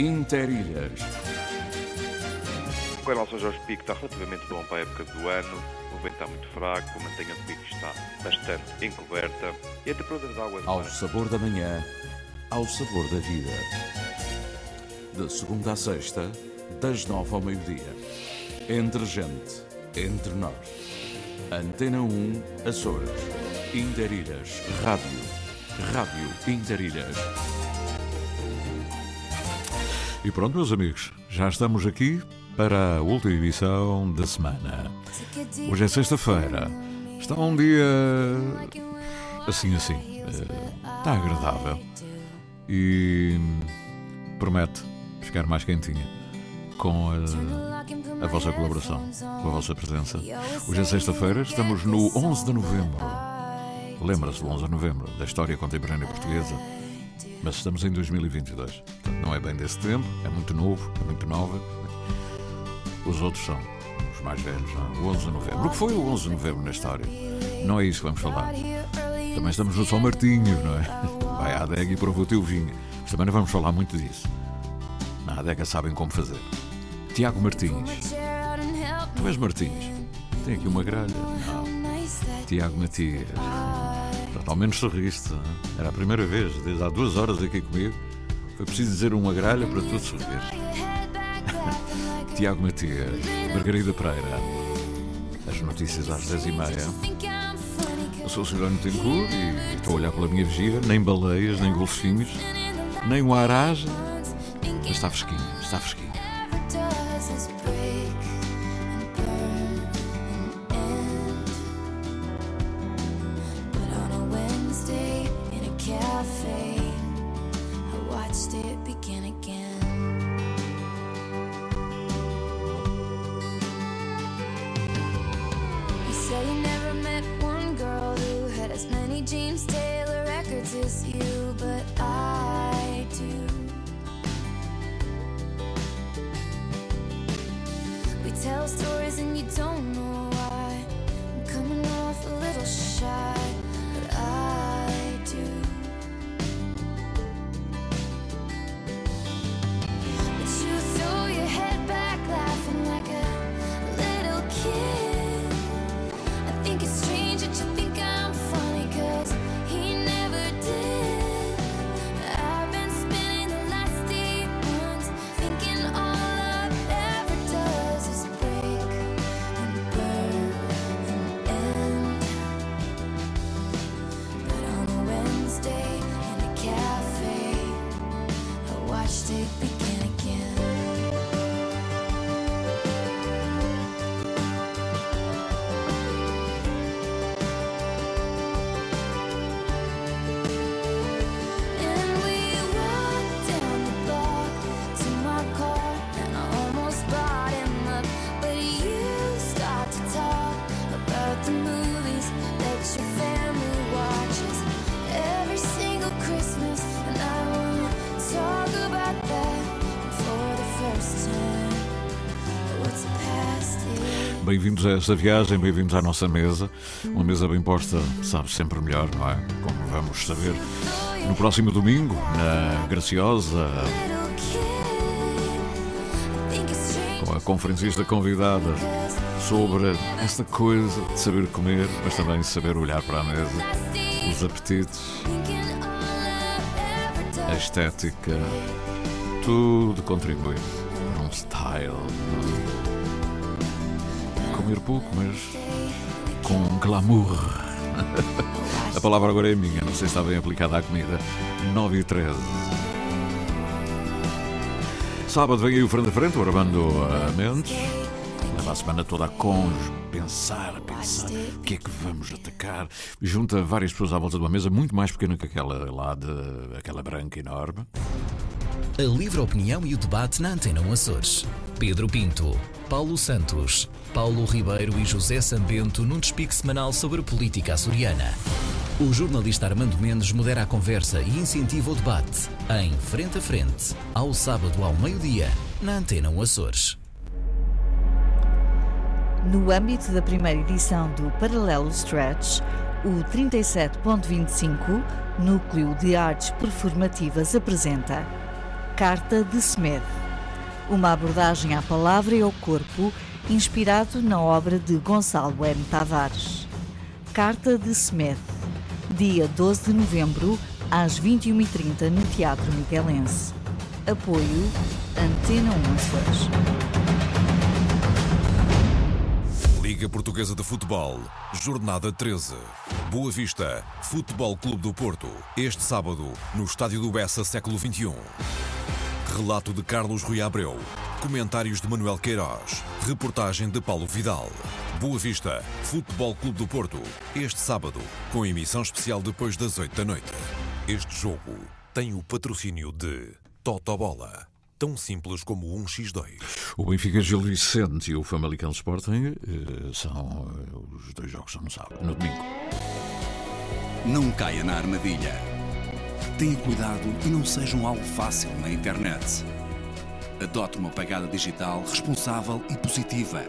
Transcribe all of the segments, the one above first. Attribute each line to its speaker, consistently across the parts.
Speaker 1: Interilhas.
Speaker 2: O canal São Jorge Pico está relativamente bom para a época do ano. O vento está muito fraco, a mantenha do pico está bastante encoberta e a temperatura da água...
Speaker 1: Ao sabor da manhã, ao sabor da vida. De segunda a sexta, das nove ao meio-dia. Entre gente, entre nós. Antena 1, Açores. Interilhas, Rádio. Rádio Interilhas.
Speaker 3: E pronto, meus amigos, já estamos aqui para a última emissão da semana. Hoje é sexta-feira. Está um dia assim, assim. eh, Está agradável. E promete ficar mais quentinha com a, a vossa colaboração, com a vossa presença. Hoje é sexta-feira, estamos no 11 de novembro. Lembra-se do 11 de novembro, da história contemporânea portuguesa. Mas estamos em 2022. Portanto, não é bem desse tempo, é muito novo, é muito nova. Os outros são os mais velhos, não é? o 11 de novembro. O que foi o 11 de novembro na história? Não é isso que vamos falar. Também estamos no São Martinho, não é? Vai à adega e prova o teu vinho. Mas também não vamos falar muito disso. Na adega sabem como fazer. Tiago Martins. Tu és Martins? Tem aqui uma gralha? Não. Tiago Matias. Menos sorriste. hein? Era a primeira vez, desde há duas horas aqui comigo. Foi preciso dizer uma gralha para tu sorrir. Tiago Matias, Margarida Pereira. As notícias às 10h30. Eu sou o Silvano Tencourt e estou a olhar pela minha vigia. Nem baleias, nem golfinhos, nem um arage. Mas está fresquinho, está fresquinho. Bem-vindos a esta viagem, bem-vindos à nossa mesa. Uma mesa bem posta, sabe, sempre melhor, não é? Como vamos saber no próximo domingo, na Graciosa, com a conferencista convidada sobre esta coisa de saber comer, mas também saber olhar para a mesa, os apetites, a estética, tudo contribui Comer pouco, mas com glamour. A palavra agora é minha, não sei se está bem aplicada à comida. 9 e 13. Sábado vem aí o frente a frente, o Armando Mendes. Leva a semana toda a conjo, pensar, pensar o que é que vamos atacar. Junta várias pessoas à volta de uma mesa, muito mais pequena que aquela lá, de, aquela branca enorme.
Speaker 4: A livre opinião e o debate na Antena 1 Açores. Pedro Pinto, Paulo Santos, Paulo Ribeiro e José Sambento num despique semanal sobre política açoriana. O jornalista Armando Mendes modera a conversa e incentiva o debate em Frente a Frente, ao sábado ao meio-dia, na Antena 1 Açores.
Speaker 5: No âmbito da primeira edição do Paralelo Stretch, o 37.25, Núcleo de Artes Performativas, apresenta Carta de Semedo. Uma abordagem à palavra e ao corpo, inspirado na obra de Gonçalo M. Tavares. Carta de Semedo. Dia 12 de novembro, às 21h30, no Teatro Miguelense. Apoio Antena 1 Açores.
Speaker 6: Liga Portuguesa de Futebol, Jornada 13. Boa Vista, Futebol Clube do Porto. Este sábado, no Estádio do Bessa, século XXI. Relato de Carlos Rui Abreu. Comentários de Manuel Queiroz. Reportagem de Paulo Vidal. Boa Vista, Futebol Clube do Porto. Este sábado, com emissão especial depois das 8 da noite. Este jogo tem o patrocínio de Totobola. Tão simples como um x2.
Speaker 7: O Benfica Gil Vicente e o Famalicão Sporting eh, são eh, os dois jogos são no sábado, no domingo.
Speaker 8: Não caia na armadilha. Tenha cuidado e não seja um alvo fácil na internet. Adote uma pegada digital responsável e positiva.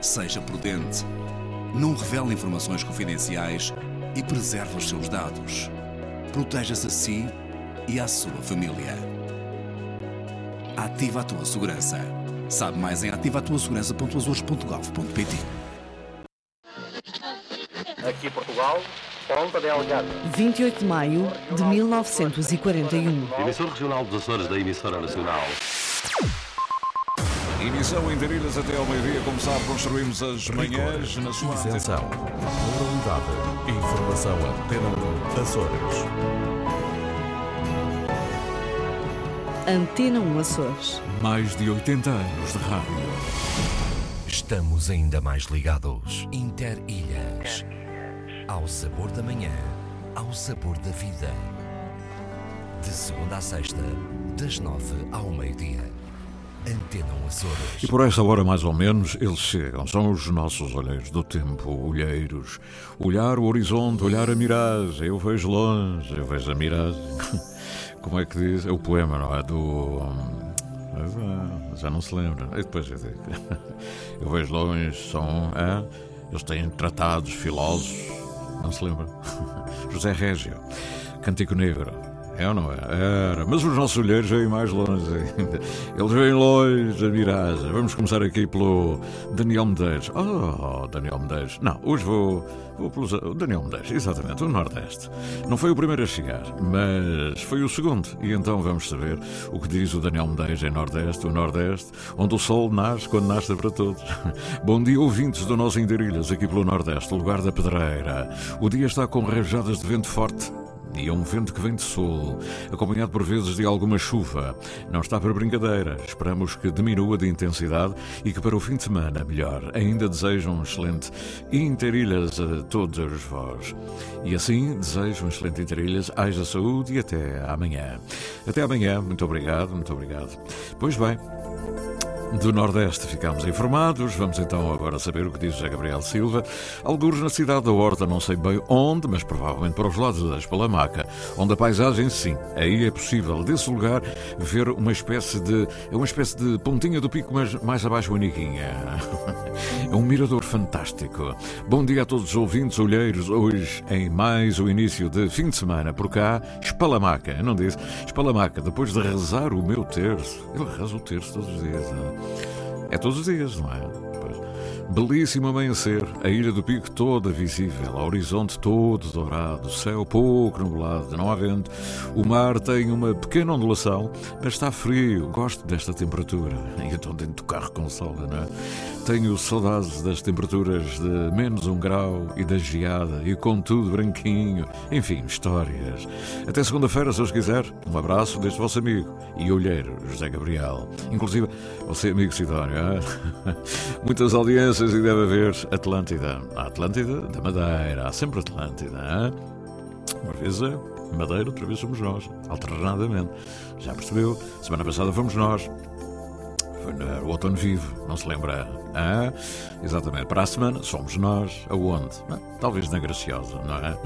Speaker 8: Seja prudente. Não revele informações confidenciais e preserve os seus dados. Proteja-se a si e à sua família. Ativa a tua segurança. Sabe mais em ativatuasegurança.azores.gov.pt
Speaker 9: Aqui Portugal.
Speaker 5: 28 de maio de 1941.
Speaker 9: Emissor regional dos Açores da emissora nacional.
Speaker 1: Emissão em Darilhas até ao meio-dia. Como sabe, construímos as manhãs na sua
Speaker 4: Isenção. Moralidade. Informação Antena 1 Açores.
Speaker 5: Antena 1 Açores.
Speaker 7: Mais de 80 anos de rádio.
Speaker 4: Estamos ainda mais ligados. Interilhas. Ao sabor da manhã, ao sabor da vida. De segunda a sexta, das nove ao meio-dia. Antena 1 Açores.
Speaker 7: E por esta hora, mais ou menos, eles chegam. São os nossos olheiros do tempo, olheiros. Olhar o horizonte, olhar a miragem. Eu vejo longe, eu vejo a miragem. Como é que diz? É o poema, não é? Do. hum, Já não se lembra. E depois eu digo. Eu vejo longe, são. É? Eles têm tratados, filósofos. Não se lembra? José Régio, Cantico Negro. É ou não é? Era. Mas os nossos olheiros veem mais longe ainda. Eles veem longe a miragem. Vamos começar aqui pelo Daniel Medeiros. Oh, Daniel Medeiros. Não, hoje vou, vou pelo o Daniel Medeiros, exatamente, o Nordeste. Não foi o primeiro a chegar, mas foi o segundo. E então vamos saber o que diz o Daniel Medeiros em Nordeste, o Nordeste, onde o sol nasce quando nasce para todos. Bom dia, ouvintes do nosso Inderilhas, aqui pelo Nordeste, lugar da Pedreira. O dia está com rajadas de vento forte. E é um vento que vem de sul, acompanhado por vezes de alguma chuva. Não está para brincadeira. Esperamos que diminua de intensidade e que para o fim de semana, melhor. Ainda desejo um excelente Interilhas a todos vós. E assim, desejo um excelente Interilhas, haja saúde e até amanhã. Até amanhã. Muito obrigado, muito obrigado. Pois bem. Do Nordeste ficámos informados. Vamos então agora saber o que diz José Gabriel Silva. Alguns na cidade da Horta, não sei bem onde, mas provavelmente para os lados da Espalamaca, onde a paisagem, sim, aí é possível, desse lugar, ver uma espécie de. É uma espécie de pontinha do pico, mas mais abaixo a Niquinha. É um mirador fantástico. Bom dia a todos os ouvintes olheiros, hoje em mais o início de fim de semana, por cá, Espalamaca, não disse? Espalamaca, depois de rezar o meu terço. Ele reza o terço todos os dias, não é? Todos os dias, não é? Belíssimo amanhecer, a ilha do Pico toda visível, horizonte todo dourado, céu pouco nublado, não há vento. O mar tem uma pequena ondulação, mas está frio, gosto desta temperatura. E então dentro do carro consola, não é? Tenho saudades das temperaturas de menos um grau e da geada, e com tudo branquinho. Enfim, histórias. Até segunda-feira, se os quiser. Um abraço deste vosso amigo e olheiro, José Gabriel. Inclusive, você, amigo Sidónio. é? Muitas audiências e deve haver Atlântida. A Atlântida da Madeira. Há sempre Atlântida. Uma vez é Madeira, outra vez somos nós. Alternadamente. Já percebeu? Semana passada fomos nós. Foi no Outono Vivo, não se lembra? Exatamente. Para a semana somos nós. Aonde? Talvez na Graciosa, não é?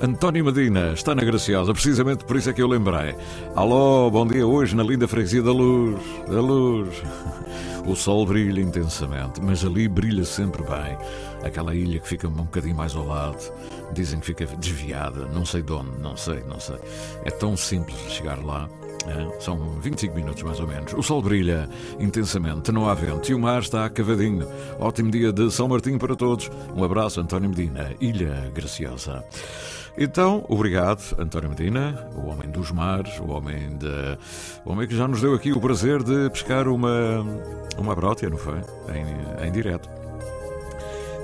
Speaker 7: António Medina está na Graciosa, precisamente por isso é que eu lembrei. Alô, bom dia hoje na linda freguesia da luz. Da luz. O sol brilha intensamente, mas ali brilha sempre bem. Aquela ilha que fica um bocadinho mais ao lado. Dizem que fica desviada, não sei de onde, não sei, não sei. É tão simples chegar lá. É, são 25 minutos mais ou menos. O sol brilha intensamente, não há vento e o mar está cavadinho. Ótimo dia de São Martinho para todos. Um abraço, António Medina, Ilha Graciosa. Então, obrigado, António Medina, o homem dos mares, o homem de, o homem que já nos deu aqui o prazer de pescar uma uma brótia, não foi? Em, em direto.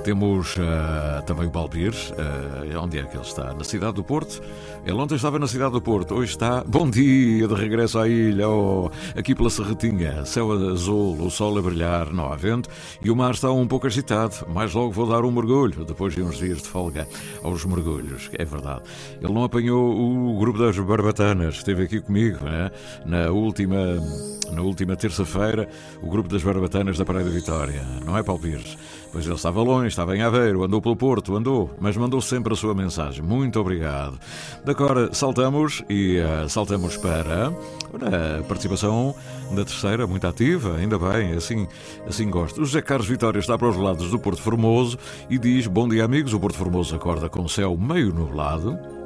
Speaker 7: Temos uh, também o Balbires, uh, onde é que ele está? Na cidade do Porto. Ele ontem estava na cidade do Porto, hoje está. Bom dia, de regresso à ilha, oh, aqui pela Serretinha, céu azul, o sol a brilhar, não há vento e o mar está um pouco agitado. Mais logo vou dar um mergulho, depois de uns dias de folga, aos mergulhos, é verdade. Ele não apanhou o grupo das Barbatanas, esteve aqui comigo né? na última, na última terça-feira, o grupo das Barbatanas da Praia da Vitória, não é, Paulo Pires? Pois ele estava longe, estava em Aveiro, andou pelo Porto, andou, mas mandou sempre a sua mensagem. Muito obrigado. De agora saltamos e uh, saltamos para a participação da terceira, muito ativa, ainda bem, assim, assim gosto. O José Carlos Vitória está para os lados do Porto Formoso e diz: Bom dia, amigos. O Porto Formoso acorda com o céu meio nublado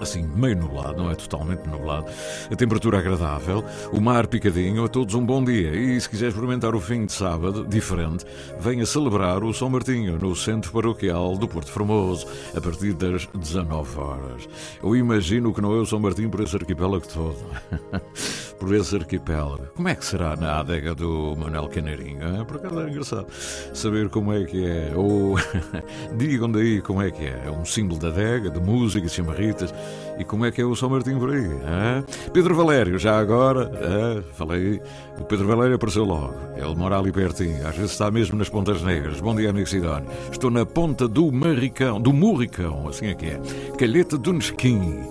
Speaker 7: assim meio nublado, não é totalmente nublado, a temperatura agradável, o mar picadinho, a todos um bom dia. E se quiser experimentar o fim de sábado, diferente, venha celebrar o São Martinho no Centro Paroquial do Porto Formoso, a partir das 19 horas. Eu imagino que não é o São Martinho por esse arquipélago todo. por esse arquipélago. Como é que será na adega do Manuel Caneirinho? É? Por acaso é engraçado saber como é que é. Ou digam daí como é que é. É um símbolo da adega, de música, de chamarritas. E como é que é o São Martinho por aí? Pedro Valério, já agora, falei, o Pedro Valério apareceu logo. Ele mora ali pertinho, às vezes está mesmo nas Pontas Negras. Bom dia, amigo Sidónio. Estou na ponta do Marricão, do Murricão, assim é que é. Calheta do Nesquim.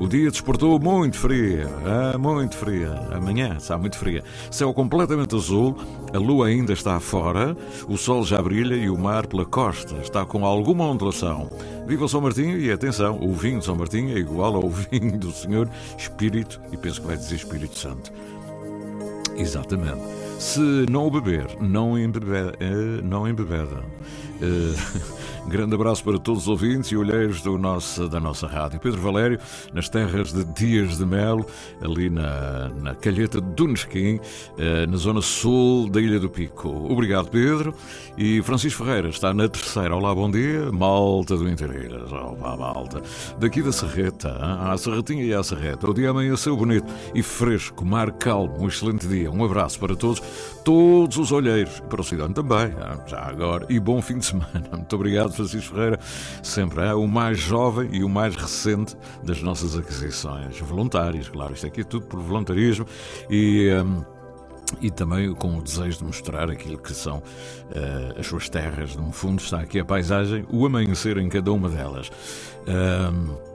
Speaker 7: O dia desportou muito fria, ah, muito fria. Amanhã está muito fria. Céu completamente azul, a lua ainda está fora, o sol já brilha e o mar pela costa está com alguma ondulação. Viva São Martinho e atenção, o vinho de São Martinho é igual ao vinho do Senhor Espírito, e penso que vai dizer Espírito Santo. Exatamente. Se não o beber, não embebeda. Não embebeda. Uh, Grande abraço para todos os ouvintes e olheiros do nosso, da nossa rádio. Pedro Valério, nas terras de Dias de Melo, ali na, na Calheta do Nesquim, eh, na zona sul da Ilha do Pico. Obrigado, Pedro. E Francisco Ferreira está na terceira. Olá, bom dia. Malta do Intereiras. Olá, malta. Daqui da Serreta, à Serretinha e à Serreta. O dia amanheceu bonito e fresco, mar calmo. Um excelente dia. Um abraço para todos, todos os olheiros. Para o Cidadão também, já agora. E bom fim de semana. Muito obrigado, Francisco Ferreira, sempre é o mais jovem e o mais recente das nossas aquisições. Voluntários, claro, isto aqui é tudo por voluntarismo e. Um, e também com o desejo de mostrar aquilo que são uh, as suas terras. No fundo, está aqui a paisagem, o amanhecer em cada uma delas. Um,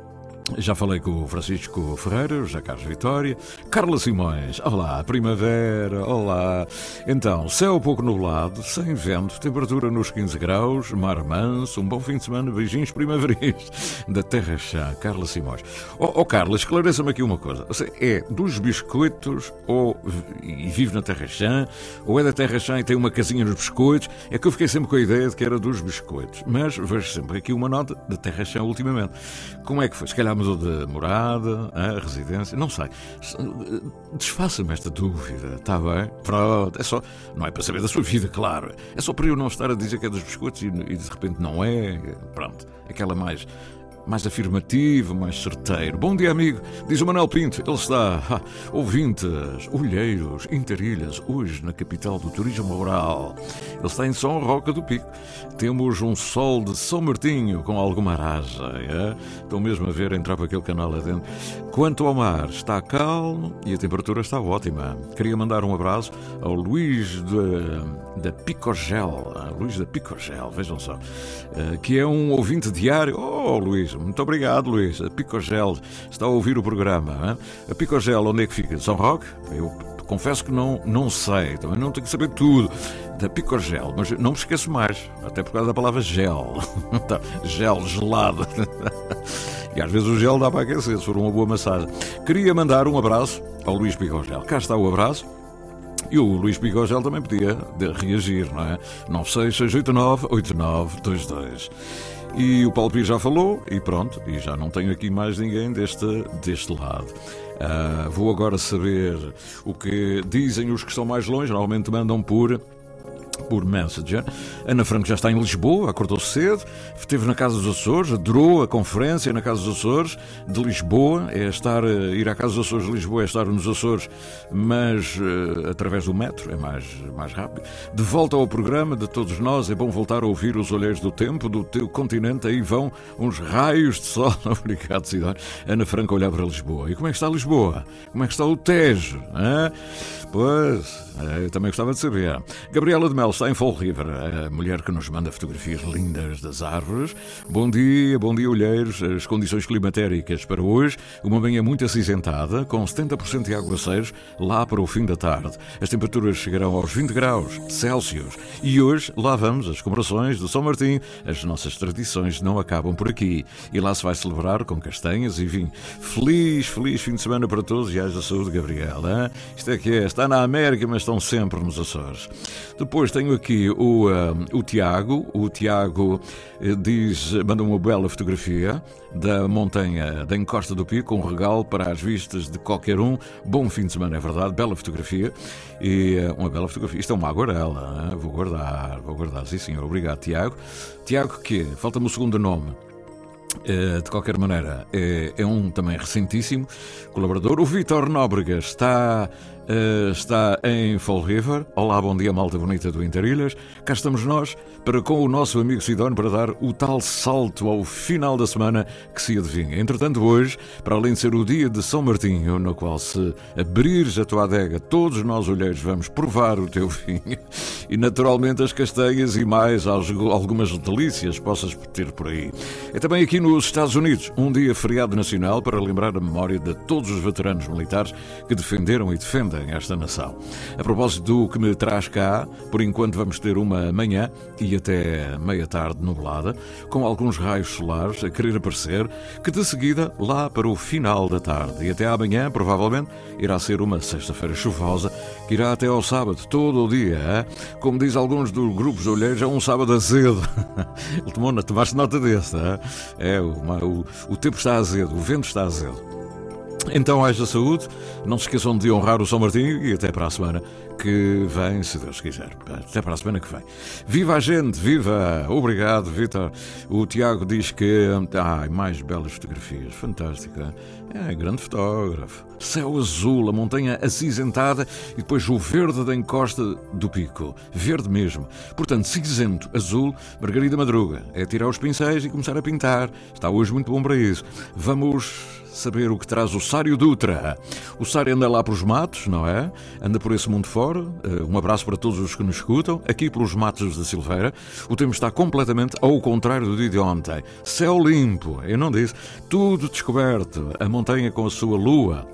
Speaker 7: já falei com o Francisco Ferreira, o Carlos Vitória, Carla Simões, olá, primavera, olá. Então, céu pouco nublado, sem vento, temperatura nos 15 graus, mar manso, um bom fim de semana, beijinhos primaveris da Terra Chá, Carla Simões. Oh, oh Carla, esclareça-me aqui uma coisa. É dos biscoitos ou e vive na Terra Chã, ou é da Terra Chã e tem uma casinha nos biscoitos? É que eu fiquei sempre com a ideia de que era dos biscoitos, mas vejo sempre aqui uma nota da Terra Chã ultimamente. Como é que foi? Se calhar mudou de morada, a residência, não sei. Desfaça-me esta dúvida, está bem? Pronto, é só. Não é para saber da sua vida, claro. É só para eu não estar a dizer que é dos biscoitos e, e de repente não é. Pronto, aquela mais mais afirmativo, mais certeiro. Bom dia, amigo, diz o Manuel Pinto. Ele está, ah, ouvintes, olheiros, interilhas, hoje na capital do turismo rural. Ele está em São Roca do Pico. Temos um sol de São Martinho com alguma aragem. É? Estão mesmo a ver entrar para aquele canal adentro. Quanto ao mar, está calmo e a temperatura está ótima. Queria mandar um abraço ao Luís da Picogel. Luís da Picogel, vejam só. Eh, que é um ouvinte diário. Oh, Luís, muito obrigado, Luís. A Picogel está a ouvir o programa. Hein? A Picogel, onde é que fica? São Roque? Eu confesso que não, não sei, também não tenho que saber tudo da Picogel, mas não me esqueço mais, até por causa da palavra gel. Tá, gel, gelado. E às vezes o gel dá para aquecer, se for uma boa massagem. Queria mandar um abraço ao Luís Picogel. Cá está o abraço E o Luís Bigogel também podia reagir, não é? 966898922. E o Paulo Pires já falou, e pronto, e já não tenho aqui mais ninguém deste, deste lado. Uh, vou agora saber o que dizem os que estão mais longe, normalmente mandam por por Messenger. Ana Franco já está em Lisboa, acordou cedo, esteve na Casa dos Açores, adorou a conferência na Casa dos Açores de Lisboa. É estar, eh, ir à Casa dos Açores de Lisboa é estar nos Açores, mas uh, através do metro, é mais, mais rápido. De volta ao programa de todos nós, é bom voltar a ouvir os olheiros do tempo, do teu continente. Aí vão uns raios de sol. Obrigado, Cidade. Ana Franco olhar para Lisboa. E como é que está Lisboa? Como é que está o Tejo? Hã? Pois, eu também gostava de saber. Gabriela de Mel está em Fall River, a mulher que nos manda fotografias lindas das árvores. Bom dia, bom dia, olheiros. As condições climatéricas para hoje, uma manhã muito acinzentada, com 70% de aguaceiros lá para o fim da tarde. As temperaturas chegarão aos 20 graus Celsius. E hoje lá vamos as comemorações do São Martim. As nossas tradições não acabam por aqui. E lá se vai celebrar com castanhas e vinho. Feliz, feliz fim de semana para todos e haja saúde, Gabriela. Isto é que é, está na América, mas estão sempre nos Açores. Depois tenho aqui o, uh, o Tiago. O Tiago uh, diz, manda uma bela fotografia da montanha da Encosta do Pico, um regalo para as vistas de qualquer um. Bom fim de semana, é verdade, bela fotografia. E uh, uma bela fotografia. Isto é uma aguarela, hein? vou guardar, vou guardar, sim senhor. Obrigado, Tiago. Tiago que Falta-me o segundo nome. Eh, de qualquer maneira, é, é, um também recentíssimo colaborador. O Vitor Nóbrega está Uh, está em Fall River. Olá, bom dia, malta bonita do Interilhas. Cá estamos nós para com o nosso amigo Sidónio para dar o tal salto ao final da semana que se adivinha. Entretanto, hoje, para além de ser o dia de São Martinho, no qual se abrires a tua adega, todos nós olheiros vamos provar o teu vinho e naturalmente as castanhas e mais algumas delícias possas ter por aí. É também aqui nos Estados Unidos, um dia feriado nacional para lembrar a memória de todos os veteranos militares que defenderam e defendem esta nação. A propósito do que me traz cá, por enquanto vamos ter uma manhã e até meia-tarde nublada, com alguns raios solares a querer aparecer, que de seguida, lá para o final da tarde e até amanhã, provavelmente, irá ser uma sexta-feira chuvosa, que irá até ao sábado, todo o dia. Hein? Como diz alguns dos grupos de olheiros, é um sábado azedo. Ele tomaste nota desse, é, o, o, o tempo está azedo, o vento está azedo. Então, haja saúde, não se esqueçam de honrar o São Martinho e até para a semana que vem, se Deus quiser. Até para a semana que vem. Viva a gente, viva! Obrigado, Vitor. O Tiago diz que. Ai, mais belas fotografias, fantástica. É, grande fotógrafo. Céu azul, a montanha acinzentada e depois o verde da encosta do pico. Verde mesmo. Portanto, cinzento, azul, Margarida Madruga. É tirar os pincéis e começar a pintar. Está hoje muito bom para isso. Vamos saber o que traz o Sário Dutra. O Sário anda lá pelos matos, não é? Anda por esse mundo fora. Eh, um abraço para todos os que nos escutam. Aqui pelos matos da Silveira. O tempo está completamente ao contrário do dia de ontem. Céu limpo, eu não disse. Tudo descoberto. A montanha com a sua lua.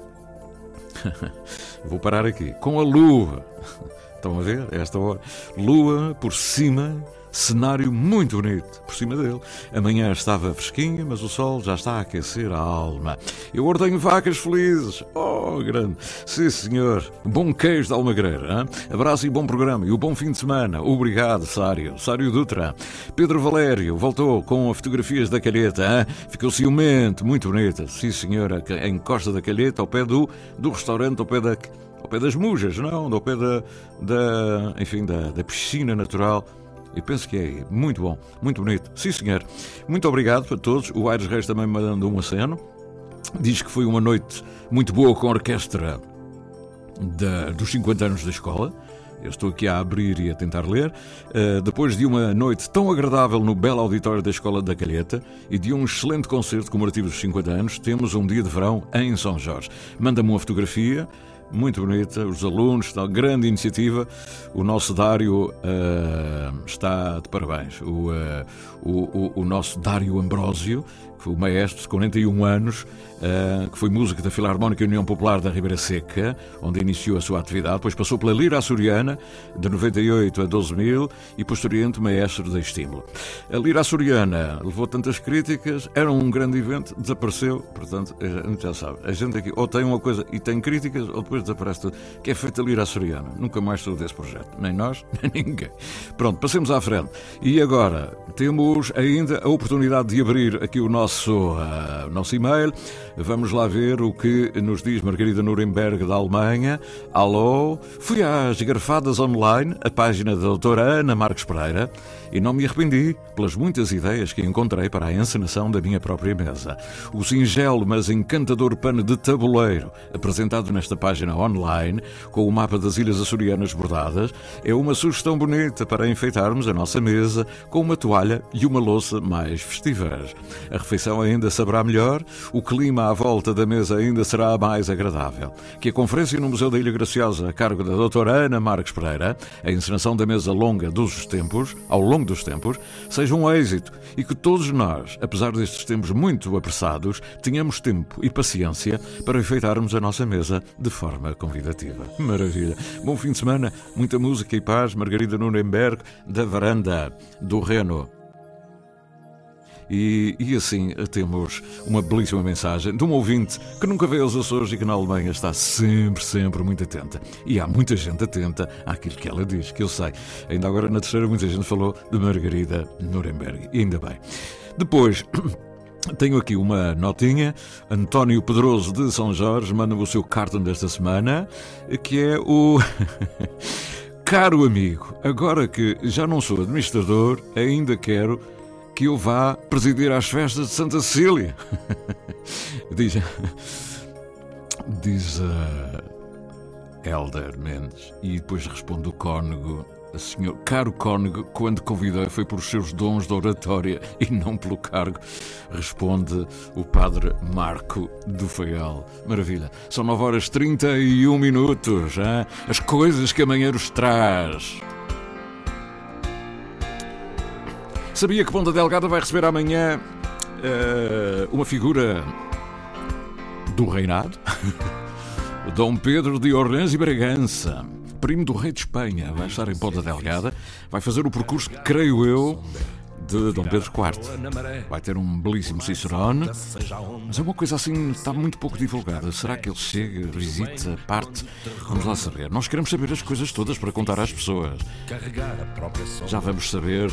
Speaker 7: Vou parar aqui. Com a lua. Estão a ver? Esta hora. Lua por cima Cenário muito bonito por cima dele. Amanhã estava fresquinha, mas o sol já está a aquecer a alma. Eu ordenho vacas felizes. Oh, grande. Sim, senhor. Bom queijo de Almagreira. Hein? Abraço e bom programa. E o bom fim de semana. Obrigado, Sário. Sário Dutra. Pedro Valério voltou com fotografias da calheta. Hein? Ficou ciumento. Muito bonita. Sim, senhora. Em Costa da Calheta, ao pé do, do restaurante, ao pé da ao pé das mujas, não, ao pé da, da enfim, da, da piscina natural e penso que é muito bom, muito bonito. Sim, senhor. Muito obrigado a todos. O Aires Reis também me mandando um aceno. Diz que foi uma noite muito boa com a orquestra da, dos 50 anos da escola. Eu estou aqui a abrir e a tentar ler. Uh, depois de uma noite tão agradável no belo auditório da Escola da Calheta e de um excelente concerto comemorativo dos 50 anos, temos um dia de verão em São Jorge. Manda-me uma fotografia muito bonita, os alunos, está grande iniciativa. O nosso Dário uh, está de parabéns. O, uh, o, o, o, nosso Dário Ambrósio, que foi o maestro de 41 anos, que foi músico da Filarmónica União Popular da Ribeira Seca, onde iniciou a sua atividade, depois passou pela Lira Açoriana, de 98 a 12 mil, e posteriormente maestro da Estímulo. A Lira Açoriana levou tantas críticas, era um grande evento, desapareceu, portanto, a gente já sabe. A gente aqui ou tem uma coisa e tem críticas, ou depois desaparece tudo. Que é feito ali à Soriana. Nunca mais sou desse projeto. Nem nós, nem ninguém. Pronto, passemos à frente. E agora temos ainda a oportunidade de abrir aqui o nosso, uh, nosso e-mail. Vamos lá ver o que nos diz Margarida Nuremberg da Alemanha. Alô, fui às garfadas online, a página da doutora Ana Marques Pereira, e não me arrependi pelas muitas ideias que encontrei para a encenação da minha própria mesa. O singelo, mas encantador pano de tabuleiro, apresentado nesta página online, com o mapa das Ilhas Açorianas bordadas, é uma sugestão bonita para enfeitarmos a nossa mesa com uma toalha e uma louça mais festivas. A refeição ainda saberá melhor, o clima à volta da mesa ainda será mais agradável. Que a conferência no Museu da Ilha Graciosa, a cargo da doutora Ana Marques Pereira, a encenação da mesa longa dos tempos, ao longo dos tempos, seja um êxito e que todos nós, apesar destes tempos muito apressados, tenhamos tempo e paciência para enfeitarmos a nossa mesa de forma convidativa. Maravilha. Bom fim de semana, muita música e paz. Margarida Nuremberg, da varanda do Reno. E, e, assim temos uma belíssima mensagem de um ouvinte que nunca veio aos Açores e que na Alemanha está sempre, sempre muito atenta. E há muita gente atenta àquilo que ela diz, que eu sei. Ainda agora na terceira muita gente falou de Margarida Nuremberg. E ainda bem. Depois. Tenho aqui uma notinha. António Pedroso de São Jorge manda-me o seu cartão desta semana, que é o. Caro amigo, agora que já não sou administrador, ainda quero que eu vá presidir às festas de Santa Cecília. diz. Diz a Elder Mendes. E depois responde o cônego. Senhor, caro cônego, quando convidei foi por seus dons de oratória e não pelo cargo, responde o padre Marco do Faial. Maravilha. São 9 horas 31 minutos. Hein? As coisas que amanhã nos traz. Sabia que Ponta Delgada vai receber amanhã uh, uma figura do reinado? Dom Pedro de Orleans e Bragança, primo do rei de Espanha, vai estar em Ponta Delgada, vai fazer o percurso, creio eu, de Dom Pedro IV. Vai ter um belíssimo Cicerone, mas é uma coisa assim, está muito pouco divulgada. Será que ele chega, visita, parte? Vamos lá saber. Nós queremos saber as coisas todas para contar às pessoas. Já vamos saber,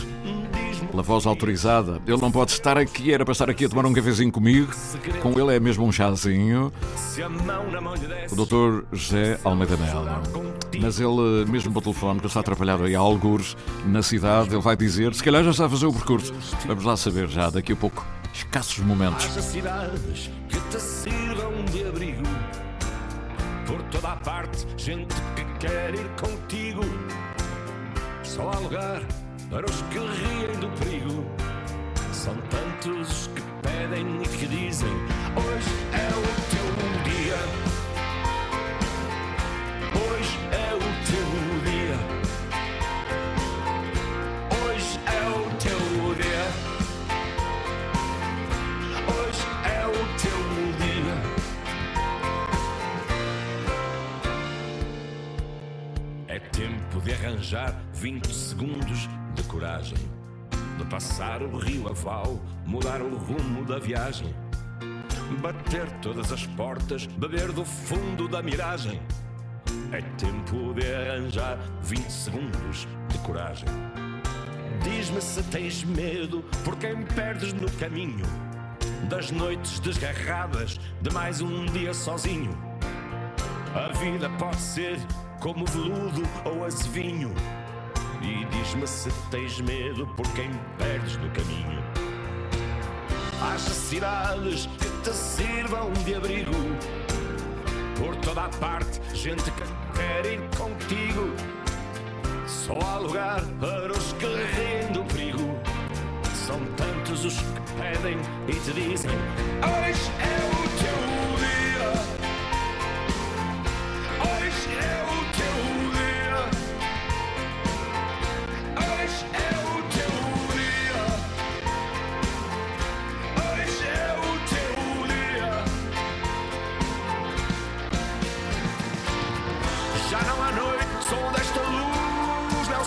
Speaker 7: pela voz autorizada. Ele não pode estar aqui, era para estar aqui a tomar um cafezinho comigo. Com ele é mesmo um chazinho. O doutor José Almeida Melo. Mas ele, mesmo pelo telefone, que está atrapalhado aí a algures na cidade, ele vai dizer, se calhar já está a fazer o percurso. Vamos lá saber já, daqui a pouco. Escassos momentos.
Speaker 10: Haja cidades que te sirvam de abrigo. Por toda a parte, gente que quer ir contigo. Só há lugar para os que riem do perigo. São tantos os que pedem e que dizem: Hoje é o teu dia. Hoje é o teu dia. Hoje é o teu dia. Hoje é o teu dia. É tempo de arranjar 20 segundos de coragem. De passar o rio aval, mudar o rumo da viagem. Bater todas as portas, beber do fundo da miragem. É tempo de arranjar 20 segundos de coragem. Diz-me se tens medo por quem perdes no caminho. Das noites desgarradas de mais um dia sozinho. A vida pode ser como veludo ou azevinho. E diz-me se tens medo por quem perdes no caminho. Haja cidades que te sirvam de abrigo. Por toda a parte, gente que quer ir contigo. Só há lugar para os que riem do perigo. São tantos os que pedem e te dizem: Hoje é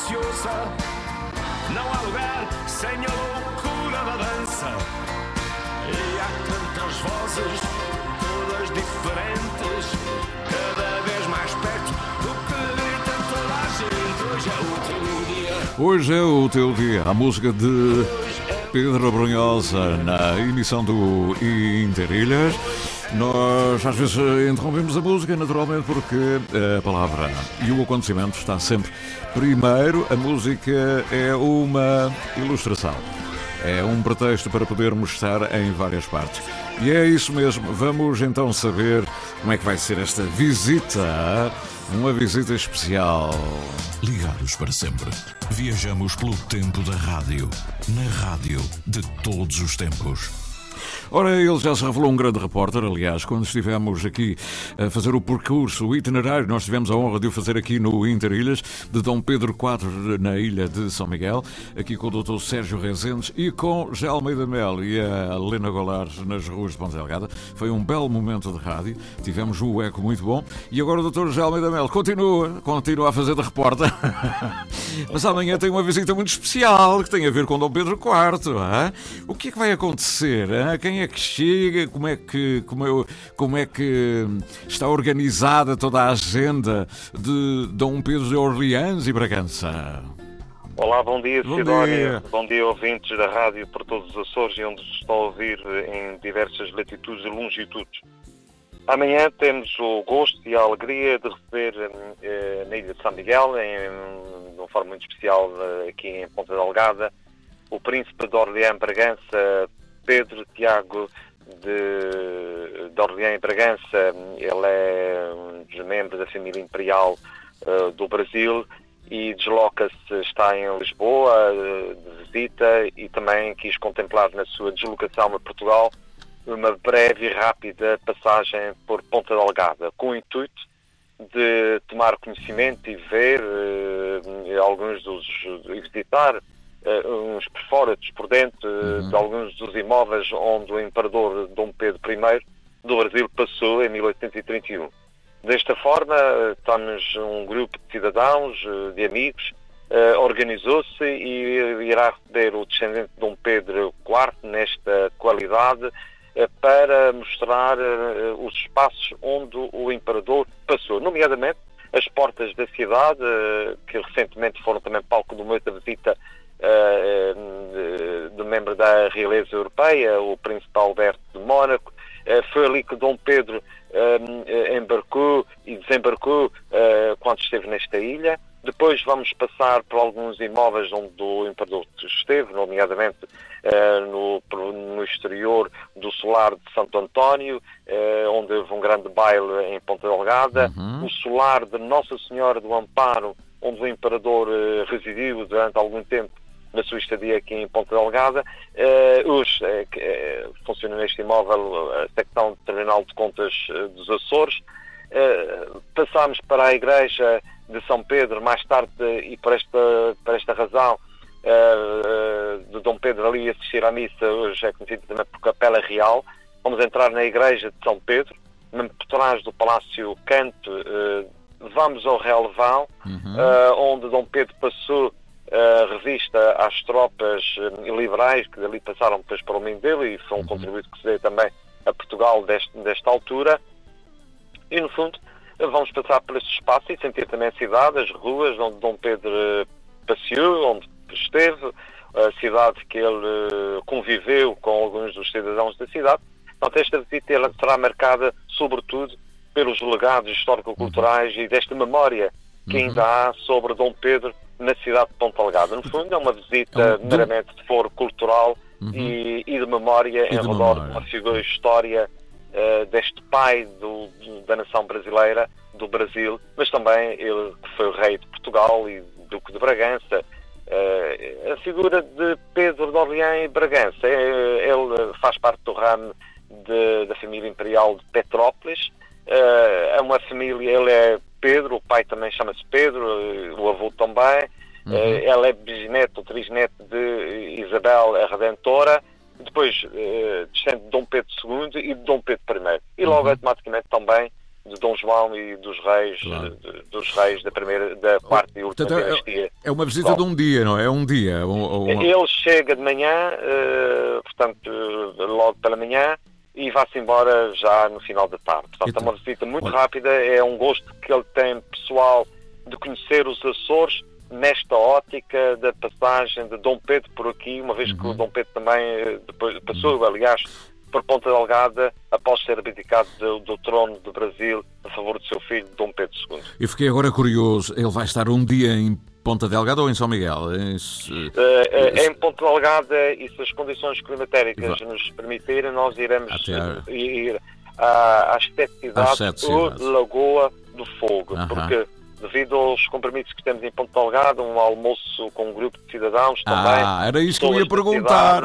Speaker 10: preciosa. Não há lugar sem a loucura da dança. E há tantas vozes, todas diferentes, cada vez mais perto do que grita toda a gente. Hoje é o teu dia.
Speaker 7: Hoje é o teu dia. A música de. Pedro Brunhosa na emissão do Interilhas. Nós às vezes interrompemos a música, naturalmente, porque a palavra e o acontecimento está sempre primeiro. A música é uma ilustração. É um pretexto para podermos estar em várias partes. E é isso mesmo. Vamos então saber como é que vai ser esta visita. Uma visita especial.
Speaker 11: Ligados para sempre. Viajamos pelo tempo da rádio. Na rádio de todos os tempos.
Speaker 7: Ora, ele já se revelou um grande repórter, aliás, quando estivemos aqui a fazer o percurso, o itinerário, nós tivemos a honra de o fazer aqui no Interilhas, de Dom Pedro IV, na ilha de São Miguel, aqui com o Dr. Sérgio Rezendes e com José Almeida Mel e a Helena Golares nas ruas de Ponte Delgada. Foi um belo momento de rádio, tivemos um eco muito bom e agora o Dr. José Almeida Mel continua, continua a fazer de repórter. Mas amanhã tem uma visita muito especial que tem a ver com Dom Pedro IV. Hein? O que é que vai acontecer? Hein? Quem é que chega? Como é que, como é, como é que está organizada toda a agenda de Dom Pedro de Orleans e Bragança?
Speaker 12: Olá, bom dia,
Speaker 7: Bom
Speaker 12: Sidónia.
Speaker 7: dia.
Speaker 12: Bom dia, ouvintes da rádio por todos os Açores e onde se estão a ouvir em diversas latitudes e longitudes. Amanhã temos o gosto e a alegria de receber eh, na Ilha de São Miguel, em, de uma forma muito especial eh, aqui em Ponta Delgada, o Príncipe de Orleans Bragança, Pedro Tiago de, de Orleans e Bragança. Ele é um dos membros da família imperial eh, do Brasil e desloca-se, está em Lisboa eh, de visita e também quis contemplar na sua deslocação a Portugal uma breve e rápida passagem por Ponta Delgada, com o intuito de tomar conhecimento e ver eh, alguns dos e visitar eh, uns perfóratos por dentro eh, de alguns dos imóveis onde o imperador Dom Pedro I do Brasil passou em 1831. Desta forma, estamos um grupo de cidadãos, eh, de amigos, eh, organizou-se e irá receber o descendente de Dom Pedro IV nesta qualidade eh, para mostrar eh, os espaços onde o imperador passou, nomeadamente as portas da cidade, que recentemente foram também palco de uma outra visita eh, eh, do membro da realeza europeia, o príncipe Alberto de Mónaco. Eh, Foi ali que Dom Pedro embarcou e desembarcou quando esteve nesta ilha. Depois vamos passar por alguns imóveis onde o imperador esteve, nomeadamente eh, no, no exterior do solar de Santo António, eh, onde houve um grande baile em Ponta Delgada, o solar de Nossa Senhora do Amparo, onde o imperador eh, residiu durante algum tempo na sua estadia aqui em Ponta Delgada. Eh, hoje eh, funciona neste imóvel a secção de Terminal de Contas dos Açores. Eh, passámos para a igreja de São Pedro mais tarde e por esta, por esta razão de Dom Pedro ali assistir à missa, hoje é conhecido também por Capela Real. Vamos entrar na igreja de São Pedro, mesmo por trás do Palácio Canto, vamos ao Relevão, eh, onde Dom Pedro passou a revista às tropas eh, liberais que dali passaram depois para o Mindelo e foi um contributo que se deu também a Portugal deste, desta altura. E, no fundo, eh, vamos passar por este espaço e sentir também a cidade, as ruas onde Dom Pedro eh, passeou, onde esteve, a cidade que ele eh, conviveu com alguns dos cidadãos da cidade. Portanto, esta visita ela será marcada, sobretudo, pelos legados histórico-culturais e desta memória que ainda há sobre Dom Pedro na cidade de Ponta Delgada. No fundo, é uma visita
Speaker 7: É um-
Speaker 12: meramente de foro cultural e, e de memória
Speaker 7: E
Speaker 12: em
Speaker 7: de
Speaker 12: redor
Speaker 7: memória.
Speaker 12: de uma figura história eh, deste pai do- do- da nação brasileira, do Brasil, mas também ele que foi o rei de Portugal e Duque de Bragança. Eh, a figura de Pedro de Orleans e Bragança, eh, ele faz parte do ramo de- da família imperial de Petrópolis. Eh, é uma família, ele é Pedro, o pai também chama-se Pedro, eh, o avô também. Eh, ela é bisneto trisneto de Isabel a Redentora, depois eh, descende de Dom Pedro II e de Dom Pedro I. E logo automaticamente também de Dom João e dos reis,
Speaker 7: Claro.
Speaker 12: de- dos reis da primeira, da quarta e última
Speaker 7: Portanto,
Speaker 12: dinastia.
Speaker 7: é, é uma visita de um dia, não é? É um dia. é um- um-
Speaker 12: Ele chega de manhã, eh, portanto, eh, logo pela manhã, e vai-se embora já no final da tarde. Portanto, é uma visita muito rápida, é um gosto que ele tem pessoal de conhecer os Açores, nesta ótica da passagem de Dom Pedro por aqui, uma vez que o Dom Pedro também eh, depois, passou, aliás, por Ponta Delgada após ser abdicado do, do trono do Brasil a favor do seu filho Dom Pedro II.
Speaker 7: Eu fiquei agora curioso, ele vai estar um dia em Ponta Delgada ou em São Miguel? Em,
Speaker 12: uh, em Ponta Delgada e se as condições climatéricas nos permitirem, nós iremos Até... ir às sete cidades, cidades. Lagoa do Fogo, uh -huh. porque devido aos compromissos que temos em Ponto Delgado, um almoço com um grupo de cidadãos também.
Speaker 7: Ah, era isso que eu ia perguntar.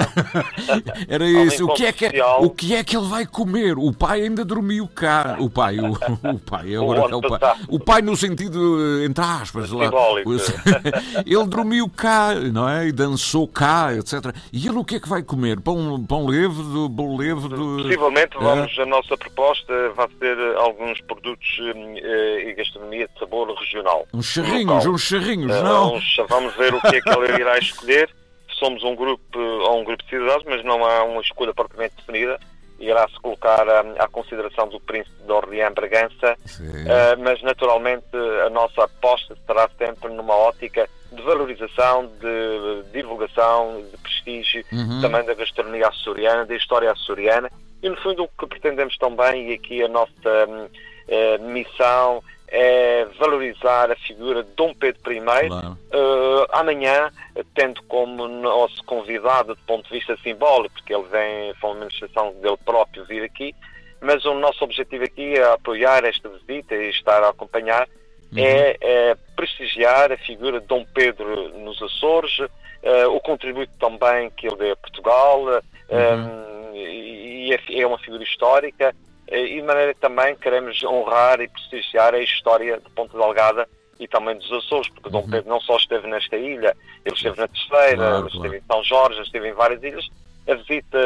Speaker 7: era isso. O que, é que, é, o que é que ele vai comer? O pai ainda dormiu cá. O pai, o, o pai, agora o, é o pai. O pai no sentido, entre aspas, lá. ele dormiu cá, não é? E dançou cá, etc. E ele o que é que vai comer? Pão, pão levo, bolo levo?
Speaker 12: Possivelmente, vamos, é? a nossa proposta vai ser alguns produtos eh, e gastronomia de sabor regional.
Speaker 7: Uns charrinhos, uns charrinhos, uh, não?
Speaker 12: Uns, vamos ver o que é que ele irá escolher. Somos um grupo, ou um grupo de cidadãos, mas não há uma escolha propriamente definida. Irá-se colocar à, à, consideração do Príncipe de Orleans Bragança, uh, mas naturalmente a nossa aposta será sempre numa ótica de valorização, de divulgação, de prestígio, uhum. também da gastronomia açoriana, da história açoriana. E no fundo o que pretendemos também, e aqui a nossa uh, missão é valorizar a figura de Dom Pedro I. Claro. Uh, amanhã, tendo como nosso convidado, do ponto de vista simbólico, porque ele vem, foi uma manifestação dele próprio vir aqui, mas o nosso objetivo aqui é apoiar esta visita e estar a acompanhar, uhum. é, é, prestigiar a figura de Dom Pedro nos Açores, uh, o contributo também que ele deu a Portugal, uhum. um, e é, é uma figura histórica, eh, e de maneira que também queremos honrar e prestigiar a história de Ponta Delgada e também dos Açores, porque Dom uhum. Pedro não só esteve nesta ilha, ele esteve na Terceira, claro, esteve claro. em São Jorge, esteve em várias ilhas. A visita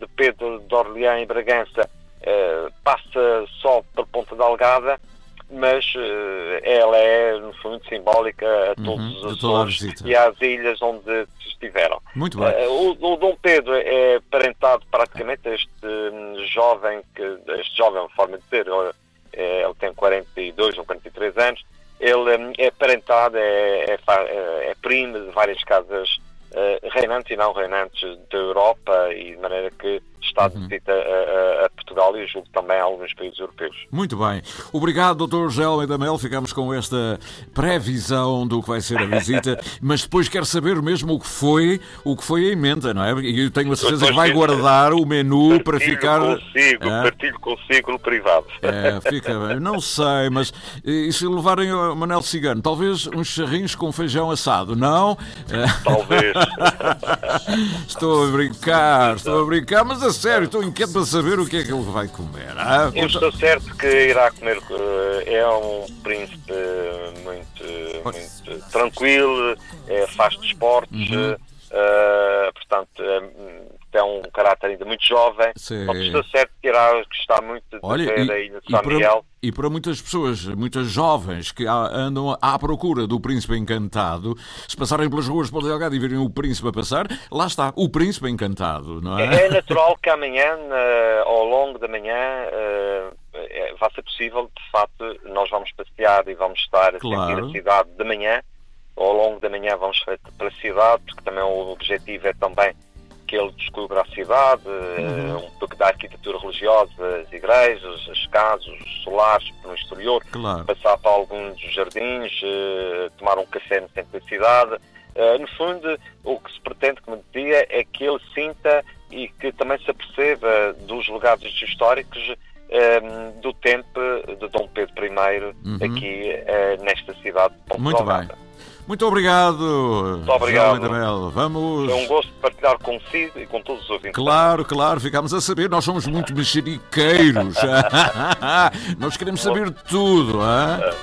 Speaker 12: de Pedro de Orleans e Bragança uh, passa só por Ponta Delgada, mas uh, ela é, no fundo, simbólica a todos uhum, os Açores e às ilhas onde estiveram.
Speaker 7: Muito bem.
Speaker 12: Uh, o, o, Dom Pedro é parentado praticamente a este um, jovem, que, este jovem, forma de dizer, ele, é, ele tem 42 ou 43 anos, ele um, é parentado, é, é, é, primo de várias casas uh, reinantes e não reinantes da Europa e de maneira que está de uhum. visita a, a, Portugal e julgo também a alguns países europeus.
Speaker 7: Muito bem. Obrigado, Dr. José Almeida Mel. Ficamos com esta previsão do que vai ser a visita, mas depois quero saber mesmo o que foi, o que foi a emenda, não é? E eu tenho a certeza que vai guardar o menu para ficar.
Speaker 12: Consigo, é? partilho consigo no privado.
Speaker 7: É, fica bem. Não sei, mas e se levarem o Manel Cigano, talvez uns charrinhos com feijão assado, não?
Speaker 12: Talvez.
Speaker 7: estou a brincar, estou a brincar, mas a sério, estou inquieto para saber o que é que ele vai comer.
Speaker 12: Ah, Eu estou certo que irá comer. Uh, é um príncipe muito, muito tranquilo, é, faz desportos, uhum. uh, portanto, um caráter ainda muito jovem. Sim. Estou certo que irá gostar muito de Olha, ver e, a Ilha de São Miguel.
Speaker 7: E para muitas pessoas, muitas jovens que andam à procura do príncipe encantado, se passarem pelas ruas de Porto Delgado e virem o príncipe a passar, lá está, o príncipe encantado, não é?
Speaker 12: É natural que amanhã, ao longo da manhã, eh, é, vai ser possível, de facto, nós vamos passear e vamos estar a claro. sentir a cidade de manhã. Ao longo da manhã vamos para a cidade, porque também o objetivo é também que ele descubra a cidade, uhum. um pouco da arquitetura religiosa, as igrejas, as casas, os solares no exterior, claro. passar para alguns jardins, uh, tomar um café no centro da cidade. Uh, no fundo, o que se pretende, como dizia, é que ele sinta e que também se aperceba dos legados históricos do tempo de Dom Pedro I uhum. aqui nesta cidade de Ponte
Speaker 7: Muito bem. Muito obrigado.
Speaker 12: Muito obrigado.
Speaker 7: Vamos.
Speaker 12: É um gosto de partilhar consigo e com todos os ouvintes.
Speaker 7: Claro, claro, ficamos a saber. Nós somos muito mexeriqueiros. Nós queremos saber tudo. Hein?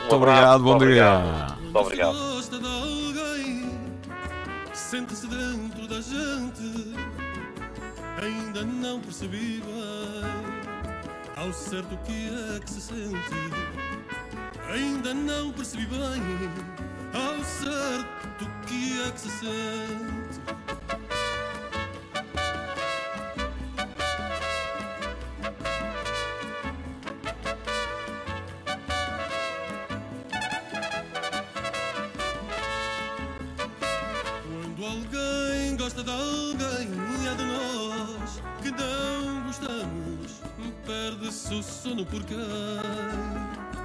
Speaker 7: Muito obrigado, bom dia.
Speaker 12: Muito obrigado.
Speaker 13: Sente-se dentro da gente, ainda não percebi bem ao certo o que é que se sente, ainda não percebi bem ao certo que é que se sente. Quando alguém gosta de alguém e é de nós que não gostamos, perde-se o sono por quem?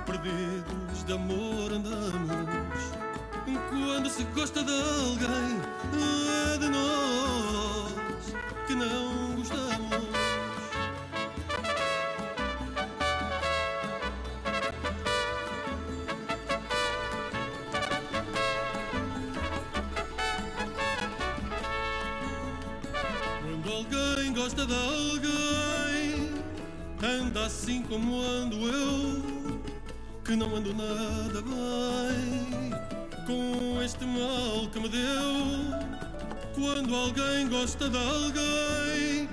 Speaker 13: Perdidos de amor gosta de alguém, anda assim como ando eu, que não ando nada bem com este mal que me deu. Quando alguém gosta de alguém,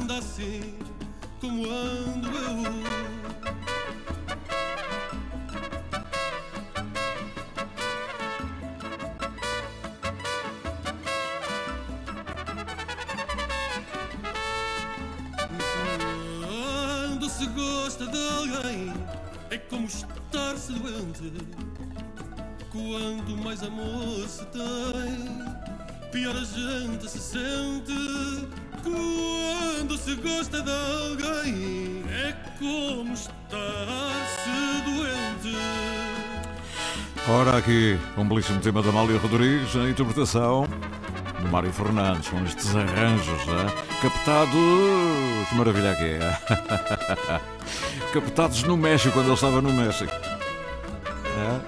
Speaker 13: anda assim como ando eu.
Speaker 7: Aqui um belíssimo tema da Amália Rodrigues, a interpretação do Mário Fernandes, com estes arranjos né? captados. Maravilha que é! captados no México, quando ele estava no México. É?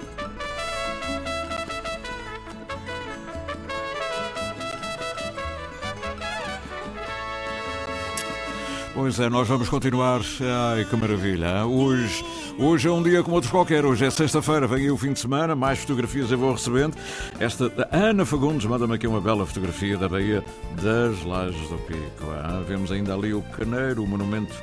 Speaker 7: Pois é, nós vamos continuar. Ai, que maravilha. Hoje, hoje é um dia como outros qualquer. Hoje é sexta-feira, vem aí o fim de semana. Mais fotografias eu vou recebendo. Esta Ana Fagundes manda-me aqui uma bela fotografia da Baía das Lajes do Pico. Ah, vemos ainda ali o Caneiro, o monumento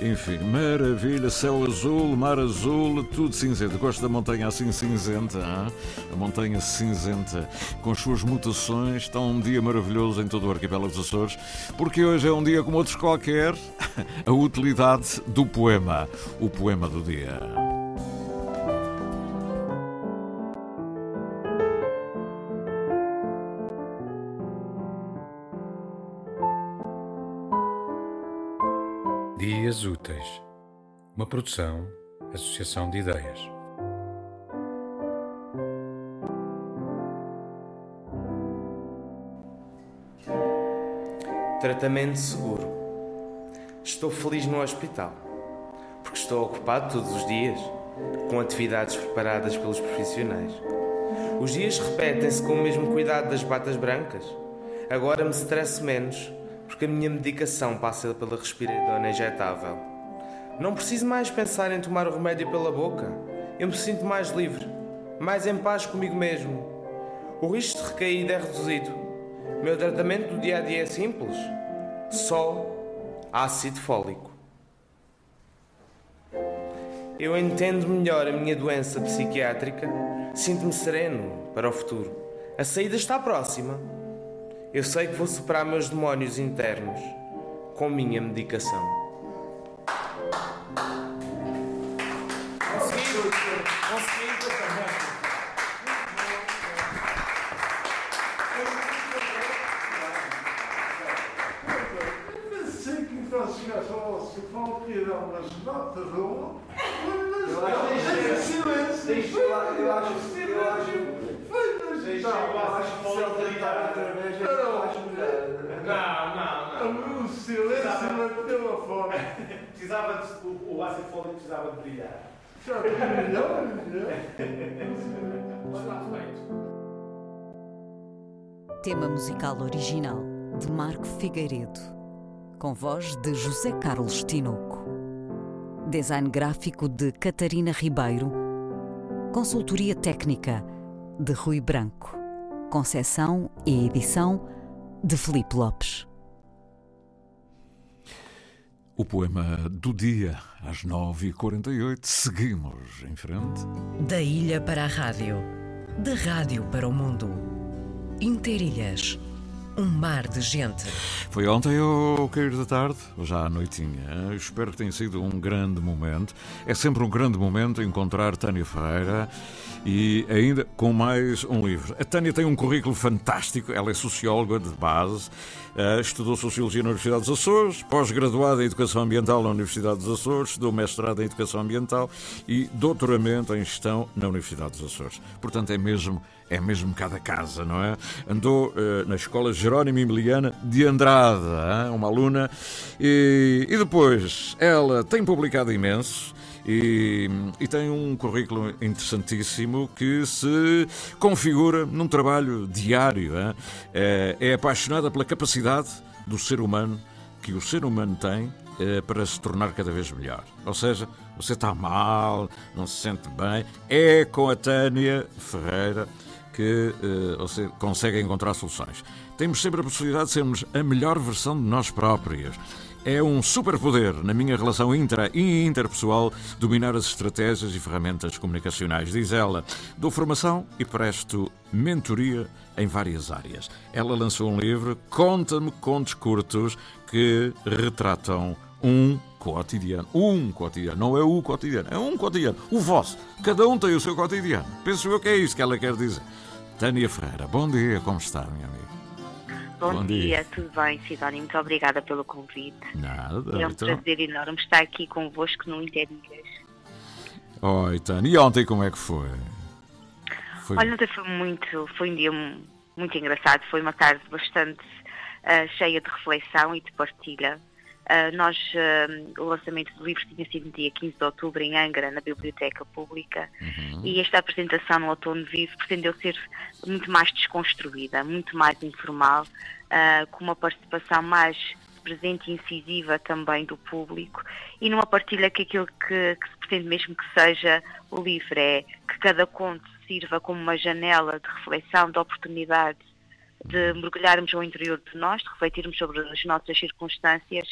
Speaker 7: enfim, maravilha, céu azul, mar azul, tudo cinzento. Gosto da montanha assim cinzenta, hein? a montanha cinzenta, com as suas mutações. Está um dia maravilhoso em todo o arquipélago dos Açores, porque hoje é um dia como outros qualquer. A utilidade do poema, o poema do dia.
Speaker 14: Dias Úteis, uma produção, associação de ideias.
Speaker 15: Tratamento seguro. Estou feliz no hospital, porque estou ocupado todos os dias, com atividades preparadas pelos profissionais. Os dias repetem-se com o mesmo cuidado das batas brancas. Agora me estresso menos, porque a minha medicação passa pela respiradora injetável. Não preciso mais pensar em tomar o remédio pela boca. Eu me sinto mais livre, mais em paz comigo mesmo. O risco de recaída é reduzido. Meu tratamento do dia a dia é simples: só ácido fólico. Eu entendo melhor a minha doença psiquiátrica, sinto-me sereno para o futuro. A saída está próxima. Eu sei que vou superar meus demónios internos com minha medicação. Consegui! Consegui!
Speaker 16: Que que dar umas notas ou
Speaker 17: Eu acho que
Speaker 16: silêncio.
Speaker 17: deixa eu acho eu acho eu acho
Speaker 16: Deixa eu acho que se melhor.
Speaker 17: Não, não, não.
Speaker 16: O silêncio manteve a fome.
Speaker 17: Precisava de, o, o ácido fólico precisava de brilhar.
Speaker 16: Já melhor, melhor.
Speaker 17: Está feito.
Speaker 18: Tema musical original de Marco Figueiredo, com voz de José Carlos Tinoco. Design gráfico de Catarina Ribeiro. Consultoria técnica de Rui Branco. Concessão e edição de Felipe Lopes.
Speaker 7: O poema do dia, às 9h48. Seguimos em frente.
Speaker 19: Da ilha para a rádio, da rádio para o mundo. Interilhas, um mar de gente.
Speaker 7: Foi ontem ao cair da tarde, já à noitinha. Espero que tenha sido um grande momento. É sempre um grande momento encontrar Tânia Ferreira e ainda com mais um livro. A Tânia tem um currículo fantástico, ela é socióloga de base, Uh, estudou Sociologia na Universidade dos Açores, pós-graduado em Educação Ambiental na Universidade dos Açores, estudou mestrado em Educação Ambiental e doutoramento em Gestão na Universidade dos Açores. Portanto, é mesmo é mesmo cada casa, não é? Andou uh, na escola Jerónimo Emiliana de Andrade, hein? uma aluna, e, e depois ela tem publicado imenso. E, e, tem um currículo interessantíssimo que se configura num trabalho diário. É, é apaixonada pela capacidade do ser humano, que o ser humano tem é, para se tornar cada vez melhor. Ou seja, você está mal, não se sente bem, é com a Tânia Ferreira que uh, você consegue encontrar soluções. Temos sempre a possibilidade de sermos a melhor versão de nós próprios. É um superpoder na minha relação intra e interpessoal dominar as estratégias e ferramentas comunicacionais, diz ela. Dou formação e presto mentoria em várias áreas. Ela lançou um livro, Conta-me Contos Curtos, que retratam um cotidiano. Um cotidiano. Não é o cotidiano, é um cotidiano. O vosso. Cada um tem o seu cotidiano. Penso eu que é isso que ela quer dizer. Tânia Ferreira, bom dia, como está, minha amiga?
Speaker 20: Bom, bom dia. dia. tudo bem, Sidónia? Muito obrigada pelo convite.
Speaker 7: Nada.
Speaker 20: É um então... prazer enorme estar aqui convosco no Interilhas.
Speaker 7: Oi, Tânia, e ontem como é que foi?
Speaker 20: foi... Olha, ontem foi muito, foi um dia muito engraçado, foi uma tarde bastante uh, cheia de reflexão e de partilha. Uh, nós, uh, o lançamento do livro tinha sido no dia 15 de outubro em Angra, na Biblioteca Pública, uhum. e esta apresentação no Outono Vivo pretendeu ser muito mais desconstruída, muito mais informal, uh, com uma participação mais presente e incisiva também do público e numa partilha que aquilo que, que se pretende mesmo que seja o livro é que cada conto sirva como uma janela de reflexão, de oportunidade de mergulharmos ao interior de nós, de refletirmos sobre as nossas circunstâncias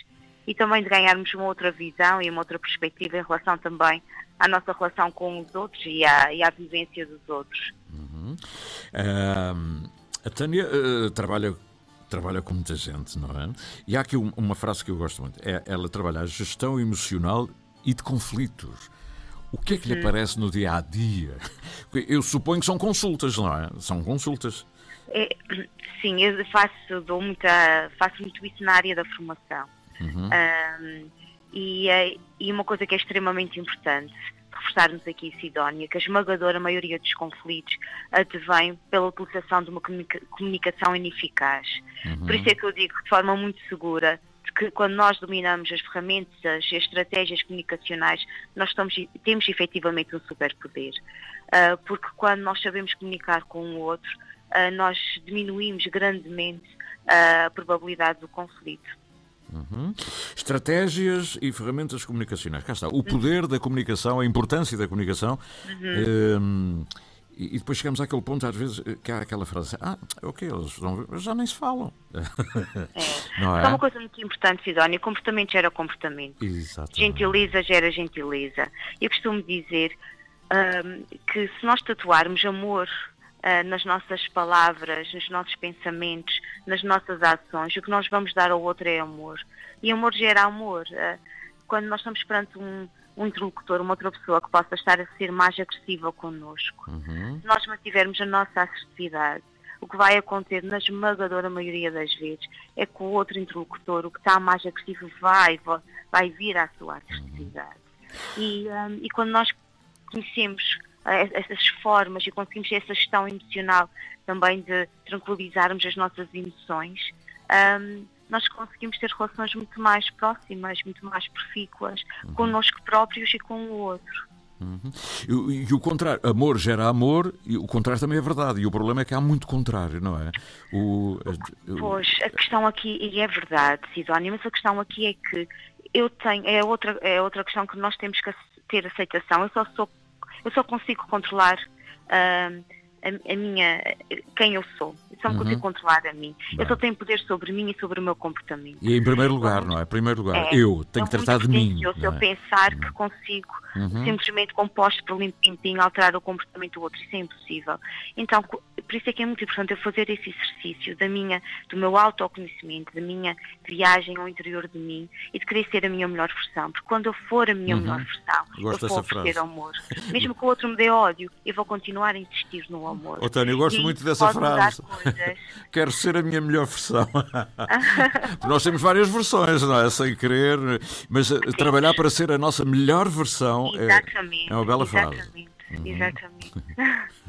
Speaker 20: e também de ganharmos uma outra visão e uma outra perspectiva em relação também à nossa relação com os outros e à, e à vivência dos outros.
Speaker 7: Uhum. Uh, a Tânia uh, trabalha trabalha com muita gente, não é? E há aqui uma frase que eu gosto muito. É, ela trabalha a gestão emocional e de conflitos. O que é que lhe uhum. aparece no dia a dia? Eu suponho que são consultas, não é? São consultas.
Speaker 20: É, sim, eu faço, dou muita, faço muito isso na área da formação. Uhum. Um, e, eh, e, uma coisa que é extremamente importante reforçarmos aqui, Sidónia, que a esmagadora maioria dos conflitos advém pela utilização de uma comunicação ineficaz. Uhum. Por isso é que eu digo de forma muito segura que quando nós dominamos as ferramentas e as estratégias comunicacionais, nós estamos, temos efetivamente um superpoder. Uh, porque quando nós sabemos comunicar com o outro, uh, nós diminuímos grandemente a probabilidade do conflito.
Speaker 7: Uhum. Estratégias e ferramentas comunicacionais. Cá está. O poder da comunicação, a importância da comunicação. Uhum. Um, e depois chegamos àquele ponto, às vezes, que há aquela frase: Ah, ok, eles já nem se falam.
Speaker 20: É. Não é? é uma coisa muito importante, Sidónia: comportamento gera comportamento.
Speaker 7: Exatamente.
Speaker 20: Gentileza gera gentileza. Eu costumo dizer um, que se nós tatuarmos amor uh, nas nossas palavras, nos nossos pensamentos, nas nossas ações. O que nós vamos dar ao outro é amor. E amor gera amor. Uh, quando nós estamos perante um, um interlocutor, uma outra pessoa que possa estar a ser mais agressiva connosco, uhum. se nós mantivermos a nossa assertividade, o que vai acontecer na esmagadora maioria das vezes é que o outro interlocutor, o que está mais agressivo, vai, vai vir à sua assertividade. Uhum. E, um, e quando nós conhecemos essas formas e conseguimos ter essa gestão emocional também de tranquilizarmos as nossas emoções, um, nós conseguimos ter relações muito mais próximas, muito mais profícuas uhum. connosco próprios e com o outro.
Speaker 7: Uhum. E, e, o contrário, amor gera amor, e o contrário também é verdade. E o problema é que há muito contrário, não é? O,
Speaker 20: o, pois, a questão aqui, e é verdade, Sidónia, mas a questão aqui é que eu tenho, é outra, é outra questão que nós temos que ter aceitação. Eu só sou eu só consigo controlar uh, a, a, minha, quem eu sou. Eu só me uhum. consigo controlar a mim. Bem. Eu só tenho poder sobre mim e sobre o meu comportamento.
Speaker 7: E em primeiro lugar, não é? Em primeiro lugar, é, eu tenho que tratar de mim.
Speaker 20: Se eu
Speaker 7: é?
Speaker 20: pensar uhum. que consigo uhum. simplesmente composto por limpinho alterar o comportamento do outro, isso é impossível. Então, por isso é que é muito importante eu fazer esse exercício da minha, do meu autoconhecimento, da minha viagem ao interior de mim e de querer ser a minha melhor versão. Porque quando eu for a minha uhum. melhor versão,
Speaker 7: Gosto
Speaker 20: eu vou oferecer amor. Mesmo que o outro me dê ódio, eu vou continuar a insistir no amor amor.
Speaker 7: Oh, Tânia, eu gosto
Speaker 20: E
Speaker 7: muito dessa frase. Quero ser a minha melhor versão. Nós temos várias versões, não é? Sem querer, mas eh, trabalhar para ser a nossa melhor versão é,
Speaker 20: Exatamente.
Speaker 7: é uma bela frase.
Speaker 20: Exatamente. Exatamente.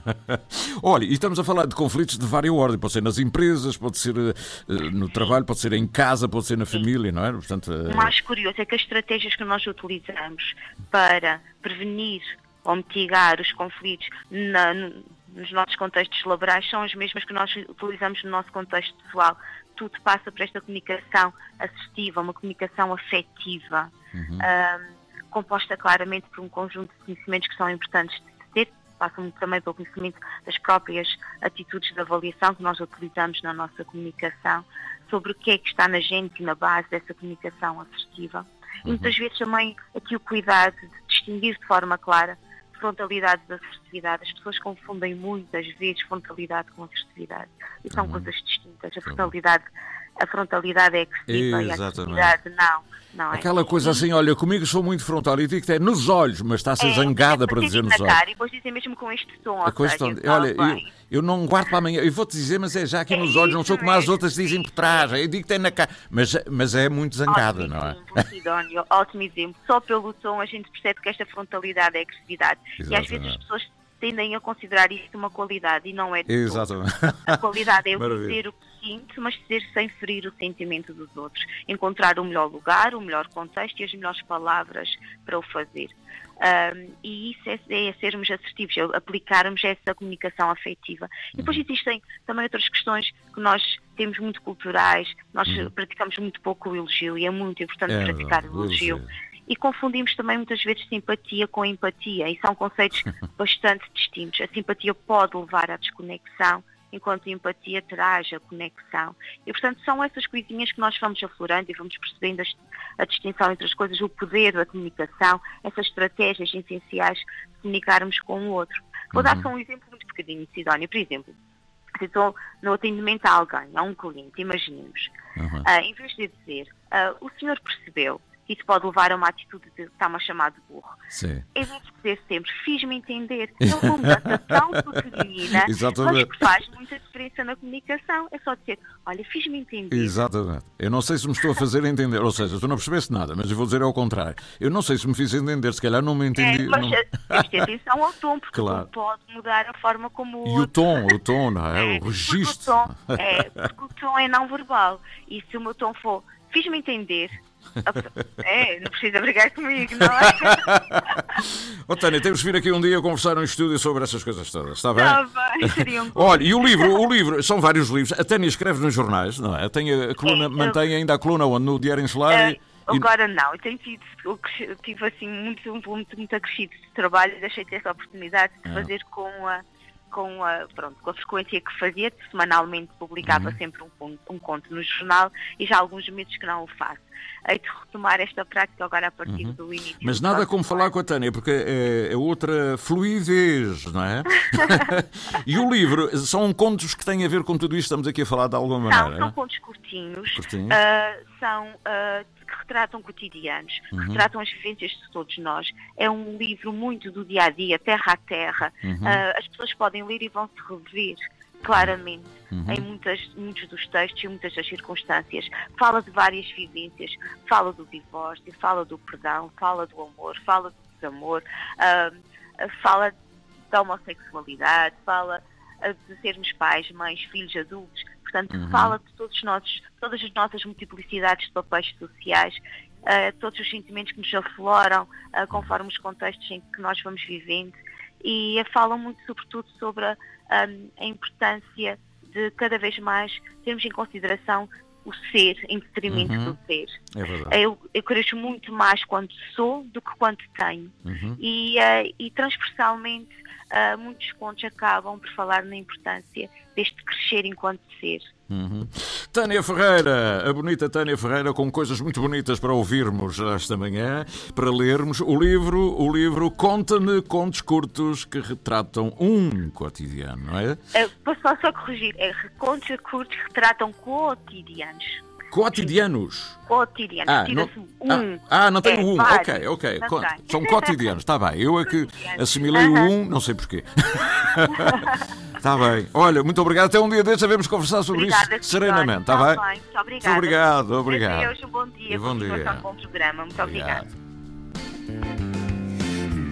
Speaker 7: Olha, e estamos a falar de conflitos de várias ordens. Pode ser nas empresas, pode ser eh, no trabalho, pode ser em casa, pode ser na família, não é? Portanto, eh,
Speaker 20: O mais curioso é que as estratégias que nós utilizamos para prevenir ou mitigar os conflitos na- nos nossos contextos laborais são as mesmas que nós utilizamos no nosso contexto pessoal. Tudo passa por esta comunicação assertiva, uma comunicação afetiva, ahm, composta claramente por um conjunto de conhecimentos que são importantes de ter, passa muito também pelo conhecimento das próprias atitudes de avaliação que nós utilizamos na nossa comunicação, sobre o que é que está na gente e na base dessa comunicação assertiva. E muitas vezes também aqui o cuidado de distinguir de forma clara frontalidade da assertividade. As pessoas confundem muitas vezes frontalidade com assertividade. E são coisas distintas. A frontalidade, a frontalidade é agressiva e a
Speaker 7: Exatamente.
Speaker 20: assertividade não. não é?
Speaker 7: aquela coisa assim, olha, comigo sou muito frontal e digo que é nos olhos, mas está a ser
Speaker 20: É,
Speaker 7: zangada para
Speaker 20: dizer
Speaker 7: nos olhos.
Speaker 20: cara e depois dizer mesmo com este tom.
Speaker 7: A
Speaker 20: seja,
Speaker 7: de- olha, eu, eu não guardo para amanhã, eu vou-te dizer, mas é já aqui nos olhos, não sou como as outras dizem por trás, eu digo que tem na cara, mas, mas é muito zangada, não é?
Speaker 20: Exemplo, Sidónio, ótimo exemplo. Só pelo tom a gente percebe que esta frontalidade é agressividade. E às vezes as
Speaker 7: Exatamente.
Speaker 20: pessoas tendem a considerar isto uma qualidade e não é de todo.
Speaker 7: Exatamente.
Speaker 20: A qualidade é eu
Speaker 7: Maravilha.
Speaker 20: dizer o que sinto, mas dizer sem ferir o sentimento dos outros. Encontrar o melhor lugar, o melhor contexto e as melhores palavras para o fazer. Ahm, e isso é, é sermos assertivos, é aplicarmos essa comunicação afetiva. E depois existem também outras questões que nós temos muito culturais, nós praticamos muito pouco o elogio e é muito importante
Speaker 7: É
Speaker 20: praticar o
Speaker 7: o
Speaker 20: elogio.
Speaker 7: elogio.
Speaker 20: E confundimos também muitas vezes simpatia com empatia, e são conceitos bastante distintos. A simpatia pode levar à desconexão, enquanto a empatia traz a conexão. E, portanto, são essas coisinhas que nós vamos aflorando e vamos percebendo a distinção entre as coisas, o poder da comunicação, essas estratégias essenciais de comunicarmos com o outro. Vou dar só um exemplo muito pequenino, Sidónia. Por exemplo, se estou no atendimento a alguém, a um cliente, imaginemos, ah, em vez de dizer, ah, o senhor percebeu isso pode levar a uma atitude de está-me a chamar de burro.
Speaker 7: Sim.
Speaker 20: Em vez de dizer sempre, fiz-me entender, é uma mudança tão pequenina, mas
Speaker 7: Exatamente.
Speaker 20: que faz muita diferença na comunicação. É só dizer, olha, fiz-me entender.
Speaker 7: Exatamente. Eu não sei se me estou a fazer entender, ou seja, tu não percebeste nada, mas eu vou dizer ao contrário. Eu não sei se me fiz entender, se calhar não me entendi.
Speaker 20: É, mas
Speaker 7: não-
Speaker 20: eh, atenção ao tom, porque
Speaker 7: Claro.
Speaker 20: o pode mudar a forma como o
Speaker 7: E o tom, o tom, não é? O
Speaker 20: Porque
Speaker 7: registro.
Speaker 20: o tom é, porque o tom é não verbal. E se o meu tom for, fiz-me entender, é, não precisa brigar comigo, não é?
Speaker 7: Oh, Tânia, temos de vir aqui um dia conversar no estúdio sobre essas coisas todas, está bem?
Speaker 20: Está bem, seria um
Speaker 7: Olha, e o livro, o livro, são vários livros. A Tânia escreve nos jornais, não é? Tem a coluna,
Speaker 20: É, eu-
Speaker 7: mantém ainda a coluna onde? No Diário Insular
Speaker 20: Eh,
Speaker 7: e-
Speaker 20: Agora não, eu tenho tido, eu eu tive assim muito, muito, muito acrescido de trabalho e deixei de ter essa oportunidade de
Speaker 7: Ah.
Speaker 20: fazer com a, com a, pronto, com a frequência que fazia, semanalmente publicava
Speaker 7: Uhum.
Speaker 20: sempre um, um conto no jornal e já há alguns meses que não o faço. Hei de retomar esta prática agora a partir do início.
Speaker 7: Uhum. Mas nada
Speaker 20: próximo
Speaker 7: como falar com a Tânia, porque é, é outra fluidez, não é? e o livro, são contos que têm a ver com tudo isto, estamos aqui a falar de alguma
Speaker 20: Não,
Speaker 7: maneira.
Speaker 20: são
Speaker 7: é?
Speaker 20: contos curtinhos,
Speaker 7: Curtinhos.
Speaker 20: ah, são ah, que retratam cotidianos, que
Speaker 7: Uhum.
Speaker 20: retratam as vivências de todos nós. É um livro muito do dia a dia, terra a terra.
Speaker 7: Uhum.
Speaker 20: Ah, as pessoas podem ler e vão se rever claramente
Speaker 7: Uhum.
Speaker 20: em muitas, muitos dos textos e muitas das circunstâncias. Fala de várias vivências, fala do divórcio, fala do perdão, fala do amor, fala do desamor, ah, fala da homossexualidade, fala ah, de sermos pais, mães, filhos, adultos. Portanto,
Speaker 7: Uhum.
Speaker 20: fala de todos nós, todas as nossas multiplicidades de papéis sociais, ah, todos os sentimentos que nos afloram ah, conforme os contextos em que nós vamos vivendo e ah, fala muito sobretudo sobre a, ah, a importância de cada vez mais termos em consideração o ser em detrimento
Speaker 7: Uhum.
Speaker 20: do ser.
Speaker 7: É verdade.
Speaker 20: Eu, eu cresço muito mais quando sou do que quando tenho.
Speaker 7: Uhum.
Speaker 20: E, eh, e transversalmente, eh, muitos contos acabam por falar na importância deste crescer enquanto ser.
Speaker 7: Uhum. Tânia Ferreira, a bonita Tânia Ferreira, com coisas muito bonitas para ouvirmos esta manhã, para lermos o livro, o livro Conta-me contos curtos que retratam um cotidiano, não é?
Speaker 20: Eh, posso só, corrigir, é contos curtos que retratam cotidianos.
Speaker 7: Cotidianos.
Speaker 20: Cotidianos.
Speaker 7: Ah, não,
Speaker 20: um.
Speaker 7: ah, ah, não tenho
Speaker 20: É,
Speaker 7: um.
Speaker 20: vários.
Speaker 7: Ok, ok.
Speaker 20: Não
Speaker 7: Co-
Speaker 20: tem.
Speaker 7: São cotidianos, está bem. Eu é que assimilei o um, não sei porquê. Está bem. Olha, muito obrigado. Até um dia desses sabemos conversar sobre
Speaker 20: Obrigada,
Speaker 7: isso serenamente, está
Speaker 20: Tá
Speaker 7: bem?
Speaker 20: Muito obrigada.
Speaker 7: Muito obrigado, obrigado.
Speaker 20: Adeus, um bom dia.
Speaker 7: E bom dia.
Speaker 20: de bom programa. Muito obrigada.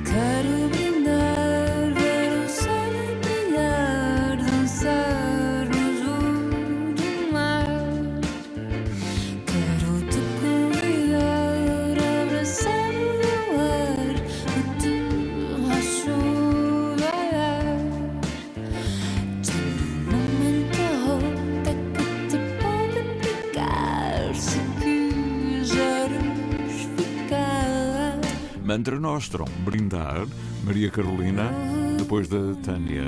Speaker 21: Quero brindar, ver o sol brilhar, dançar
Speaker 7: Mantra Nostrum, brindar, Maria Carolina, depois da Tânia.